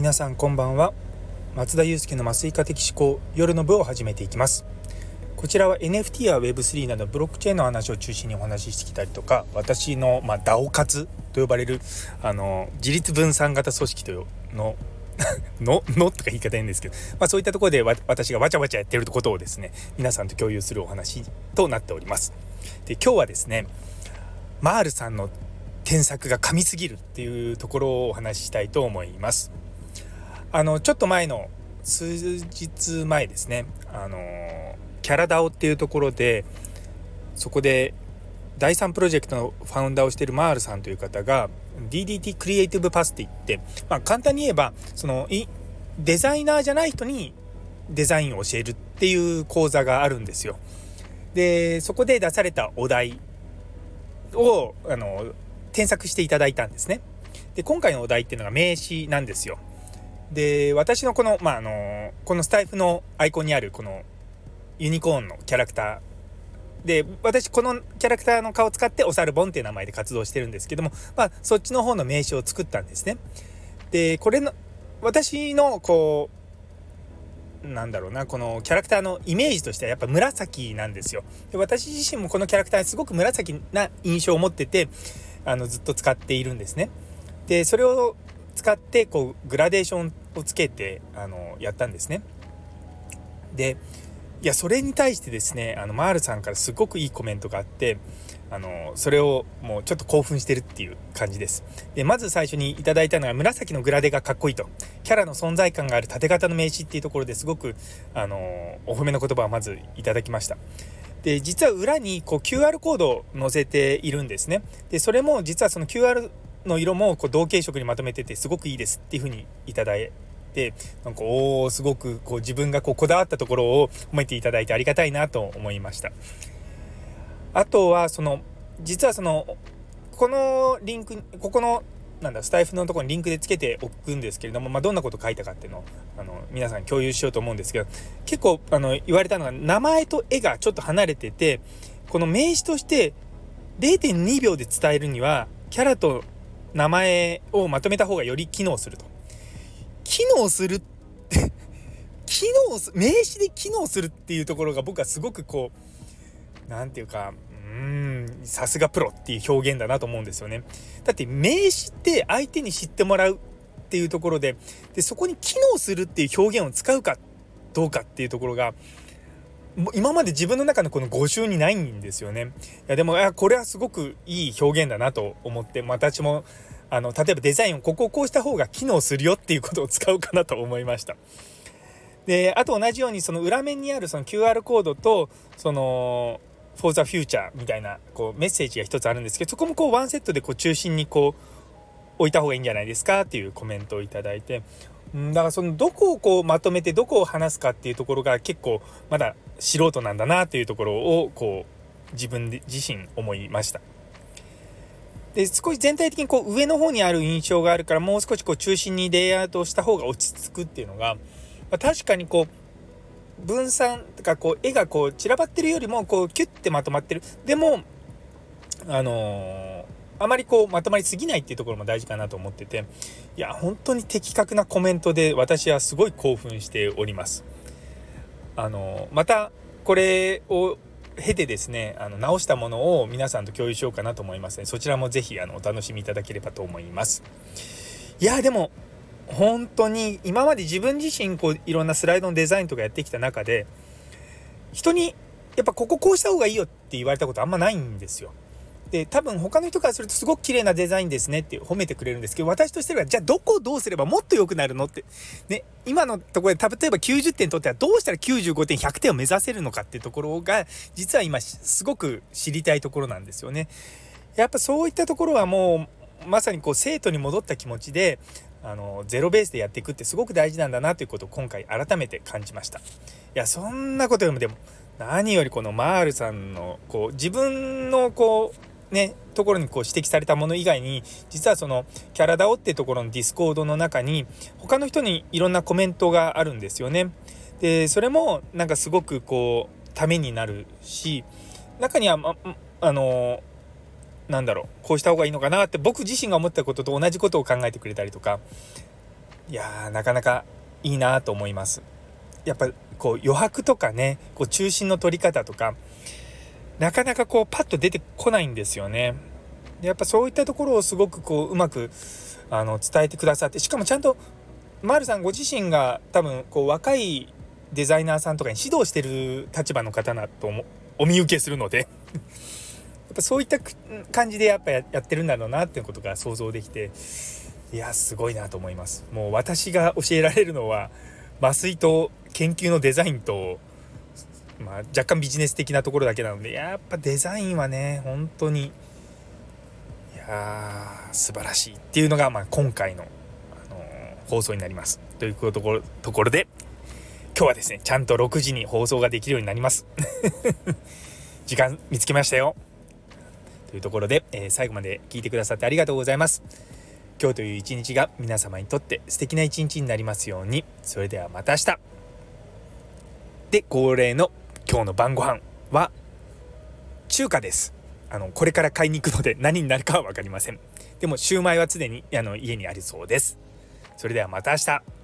皆さんこんばんは。松田祐介の麻酔科的思考夜の部を始めていきます。こちらは NFT や Web3 などブロックチェーンの話を中心にお話ししてきたりとか私の、まあ、DAO 活と呼ばれるあの自立分散型組織というの ののとか言い方変ですけど、まあ、そういったところで私がわちゃわちゃやってることをですね皆さんと共有するお話となっております。で今日はですねマールさんの添削が噛みすぎるっていうところをお話ししたいと思います。あのちょっと前の数日前ですねあのキャラダオっていうところでそこで第3プロジェクトのファウンダーをしているマールさんという方が DDT クリエイティブパスって言って、まあ、簡単に言えばそのデザイナーじゃない人にデザインを教えるっていう講座があるんですよ。でそこで出されたお題をあの添削していただいたんですね。で今回のお題っていうのが名詞なんですよ。で私のこの,、まあ、あのこのスタイフのアイコンにあるこのユニコーンのキャラクターで私このキャラクターの顔を使っておさるボンっていう名前で活動してるんですけども、まあ、そっちの方の名刺を作ったんですね。でこれの私のこうなんだろうなこのキャラクターのイメージとしてはやっぱ紫なんですよ。で私自身もこのキャラクターにすごく紫な印象を持っててあのずっと使っているんですね。でそれを使ってこうグラデーションをつけてあのやったんですね。でいやそれに対してですねあのマールさんからすごくいいコメントがあってあのそれをもうちょっと興奮してるっていう感じです。でまず最初にいただいたのは紫のグラデがかっこいいと。キャラの存在感がある縦型の名刺っていうところですごくあのお褒めの言葉をまずいただきました。で実は裏にこう QR コードを載せているんですね。でそれも実はその QR の色もこう同系色にまとめててすごくいいですっていうふうにいただいてなんかおおすごくこう自分がこうこだわったところを褒めていただいてありがたいなと思いました。あとはその実はそのこのリンクここのなんだスタイフのところにリンクでつけておくんですけれども、まあ、どんなこと書いたかっていうのをあの皆さん共有しようと思うんですけど結構あの言われたのが名前と絵がちょっと離れててこの名詞として0.2秒で伝えるにはキャラと名前をまとめた方がより機能すると。機能するって機能す、名詞で機能するっていうところが僕はすごくこう、何て言うか、うーん、さすがプロっていう表現だなと思うんですよね。だって名詞って相手に知ってもらうっていうところで、で、そこに機能するっていう表現を使うかどうかっていうところが、今まで自分の中のこの語習にないんですよね。いやでもあこれはすごくいい表現だなと思って私もあの例えばデザインをここをこうした方が機能するよっていうことを使うかなと思いました。であと同じようにその裏面にあるその QR コードとその For the Future みたいなこうメッセージが一つあるんですけどそこもこうワンセットでこう中心にこう置いた方がいいんじゃないですかっていうコメントをいただいてだからそのどこをこうまとめてどこを話すかっていうところが結構まだ素人なんだなっていうところをこう自分で自身思いました。で少し全体的にこう上の方にある印象があるからもう少しこう中心にレイアウトした方が落ち着くっていうのが、まあ、確かにこう分散とかこう絵がこう散らばってるよりもこうキュッてまとまってるでもあのー、あまりこうまとまりすぎないっていうところも大事かなと思ってていや本当に的確なコメントで私はすごい興奮しております。あの、またこれを経てですねあの直したものを皆さんと共有しようかなと思いますね。そちらも是非あのお楽しみいただければと思います。いやでも本当に今まで自分自身こういろんなスライドのデザインとかやってきた中で人にやっぱこここうした方がいいよって言われたことあんまないんですよ。で多分他の人からするとすごく綺麗なデザインですねって褒めてくれるんですけど私としてはじゃあどこをどうすればもっと良くなるのってね今のところで例えば90点取ってはどうしたら95点100点を目指せるのかっていうところが実は今すごく知りたいところなんですよね。やっぱそういったところはもうまさにこう生徒に戻った気持ちであのゼロベースでやっていくってすごく大事なんだなということを今回改めて感じました。いやそんなことよりもでも何よりこのマールさんのこう自分のこうね、ところにこう指摘されたもの以外に実はそのキャラダオってところのディスコードの中に他の人にいろんなコメントがあるんですよね。でそれもなんかすごくこうためになるし中には、ま、あのなんだろうこうした方がいいのかなって僕自身が思ったことと同じことを考えてくれたりとかいやなかなかいいなと思いますやっぱこう余白とかねこう中心の取り方とかなかなかこうパッと出てこないんですよね。でやっぱそういったところをすごくこううまくあの伝えてくださってしかもちゃんと丸さんご自身が多分こう若いデザイナーさんとかに指導してる立場の方だとお見受けするので。やっぱそういった感じでやっぱやってるんだろうなっていうことが想像できていやすごいなと思います。もう私が教えられるのは麻酔と研究のデザインと、まあ、若干ビジネス的なところだけなのでやっぱデザインはね本当にいやー素晴らしいっていうのが、まあ、今回の、あのー、放送になります。というところところで今日はですねちゃんと6時に放送ができるようになります。時間見つけましたよ。というところで、えー、最後まで聞いてくださってありがとうございます。今日という一日が皆様にとって素敵な一日になりますように。それではまた明日。で恒例の今日の晩ご飯は中華です。あのこれから買いに行くので何になるかは分かりません。でもシューマイは常にあの家にありそうです。それではまた明日。